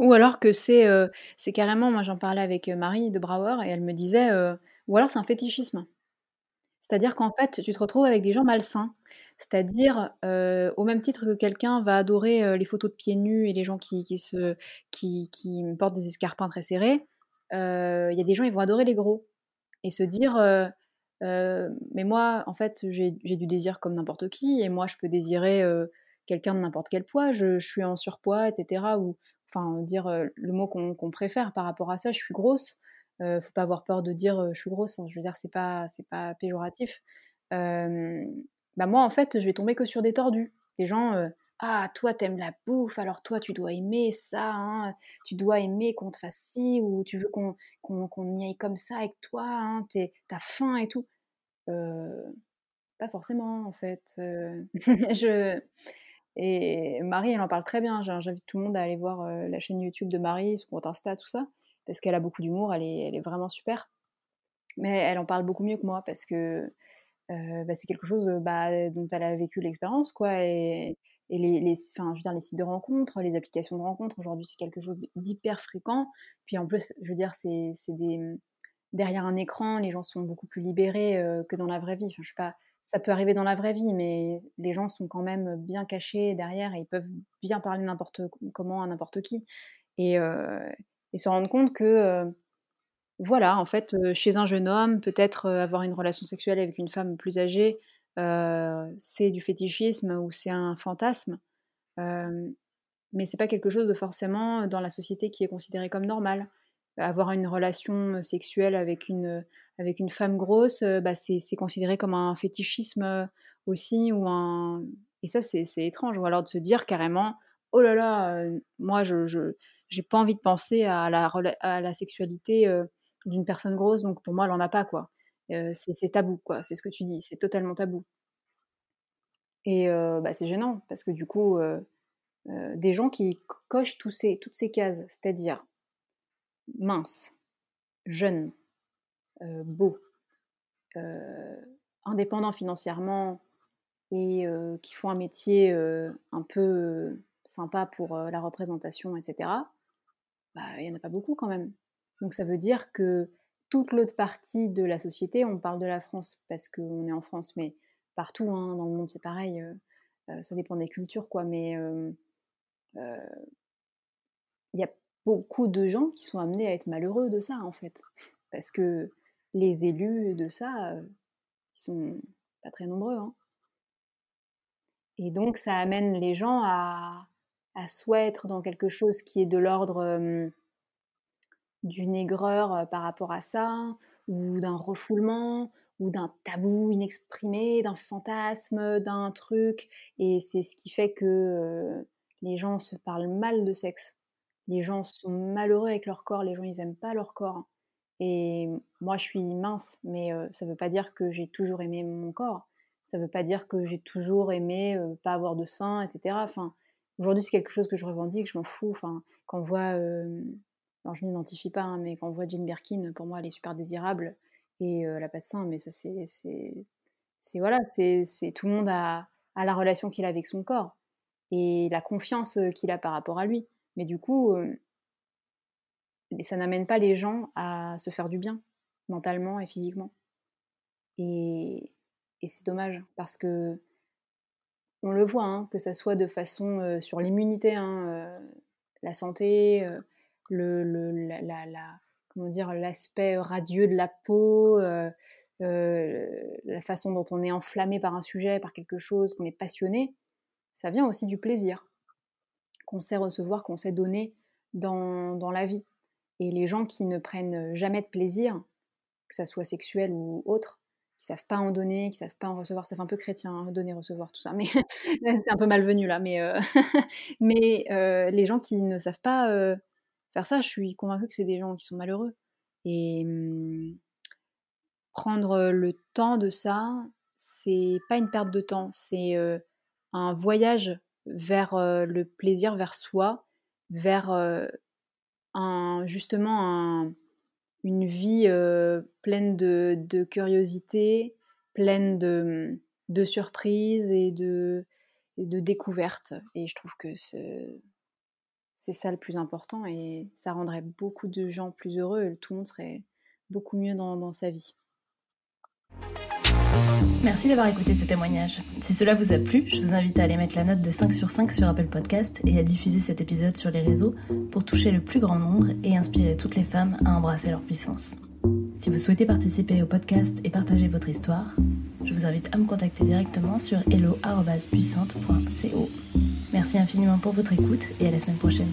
Ou alors que c'est carrément, moi j'en parlais avec Marie de Brouwer et elle me disait, ou alors c'est un fétichisme. C'est-à-dire qu'en fait, tu te retrouves avec des gens malsains c'est-à-dire, au même titre que quelqu'un va adorer les photos de pieds nus et les gens qui, portent des escarpins très serrés, il y a des gens qui vont adorer les gros et se dire mais moi, en fait, j'ai du désir comme n'importe qui, et moi, je peux désirer quelqu'un de n'importe quel poids, je, suis en surpoids, etc. enfin, dire le mot qu'on préfère par rapport à ça, je suis grosse. faut pas avoir peur de dire je suis grosse, hein, je veux dire, c'est pas, pas péjoratif bah moi en fait je vais tomber que sur des tordus. Des gens, ah toi t'aimes la bouffe, alors toi tu dois aimer ça, hein, tu dois aimer qu'on te fasse ci, ou tu veux qu'on qu'on y aille comme ça avec toi, hein, t'as faim et tout. Pas forcément en fait. Je... Et Marie, elle en parle très bien. J'invite tout le monde à aller voir la chaîne YouTube de Marie, son compte Insta, tout ça, parce qu'elle a beaucoup d'humour, elle est, vraiment super. Mais elle en parle beaucoup mieux que moi parce que euh, bah, c'est quelque chose bah, dont elle a vécu l'expérience, quoi. Et, les, enfin, je veux dire, les sites de rencontres, les applications de rencontres, aujourd'hui, c'est quelque chose d'hyper fréquent. Puis en plus, je veux dire, c'est derrière un écran, les gens sont beaucoup plus libérés que dans la vraie vie. Enfin, je sais pas, ça peut arriver dans la vraie vie, mais les gens sont quand même bien cachés derrière et ils peuvent bien parler n'importe comment à n'importe qui. Et, et, se rendre compte que voilà, en fait, chez un jeune homme, peut-être avoir une relation sexuelle avec une femme plus âgée, c'est du fétichisme ou c'est un fantasme. mais c'est pas quelque chose de forcément dans la société qui est considéré comme normal. Avoir une relation sexuelle avec une, avec une femme grosse, bah c'est considéré comme un fétichisme aussi ou un et ça c'est étrange ou alors de se dire carrément oh là là, moi, je j'ai pas envie de penser à la, à la sexualité d'une personne grosse, donc pour moi, elle en a pas, quoi. c'est tabou, quoi. C'est ce que tu dis, c'est totalement tabou. Et bah, c'est gênant, parce que du coup, des gens qui cochent tous ces, toutes ces cases, c'est-à-dire mince, jeune, beau, indépendant financièrement et qui font un métier un peu sympa pour la représentation, etc., bah, il n'y en a pas beaucoup quand même. Donc ça veut dire que toute l'autre partie de la société, on parle de la France parce qu'on est en France, mais partout hein, dans le monde c'est pareil, ça dépend des cultures quoi, mais il y a beaucoup de gens qui sont amenés à être malheureux de ça en fait, parce que les élus de ça, ils sont pas très nombreux. Hein. Et donc ça amène les gens à, à soit être dans quelque chose qui est de l'ordre d'une aigreur par rapport à ça, ou d'un refoulement, ou d'un tabou inexprimé, d'un fantasme, d'un truc. Et c'est ce qui fait que les gens se parlent mal de sexe. Les gens sont malheureux avec leur corps, les gens ils aiment pas leur corps. Et moi je suis mince, mais ça veut pas dire que j'ai toujours aimé mon corps. Ça veut pas dire que j'ai toujours aimé pas avoir de sein, etc. Enfin, Aujourd'hui, c'est quelque chose que je revendique, je m'en fous. Enfin, quand on voit, euh, alors je m'identifie pas, hein, mais quand on voit Jane Birkin, pour moi, elle est super désirable et euh, elle a pas de sein, mais ça, c'est, c'est, voilà, c'est, tout le monde a, la relation qu'il a avec son corps et la confiance euh, qu'il a par rapport à lui. Mais du coup, ça n'amène pas les gens à se faire du bien, mentalement et physiquement. Et, c'est dommage parce que on le voit, hein, que ça soit de façon sur l'immunité, hein, la santé, le, comment dire, l'aspect radieux de la peau, la façon dont on est enflammé par un sujet, par quelque chose, qu'on est passionné, ça vient aussi du plaisir qu'on sait recevoir, qu'on sait donner dans, dans la vie. Et les gens qui ne prennent jamais de plaisir, que ça soit sexuel ou autre, qui savent pas en donner, qui savent pas en recevoir. Ça fait un peu chrétien, hein, donner, recevoir, tout ça. Mais c'est un peu malvenu là. Mais, euh, mais euh, les gens qui ne savent pas euh, faire ça, je suis convaincue que c'est des gens qui sont malheureux. Et mmh, prendre le temps de ça, c'est pas une perte de temps, c'est un voyage vers le plaisir, vers soi, vers justement un, une vie pleine de, curiosité, pleine de, surprises et de, découvertes. Et je trouve que c'est ça le plus important et ça rendrait beaucoup de gens plus heureux et tout le monde serait beaucoup mieux dans sa vie. Merci d'avoir écouté ce témoignage. Si cela vous a plu, je vous invite à aller mettre la note de 5 sur 5 sur Apple Podcast et à diffuser cet épisode sur les réseaux pour toucher le plus grand nombre et inspirer toutes les femmes à embrasser leur puissance. Si vous souhaitez participer au podcast et partager votre histoire, je vous invite à me contacter directement sur hello.puissante.co. Merci infiniment pour votre écoute et à la semaine prochaine.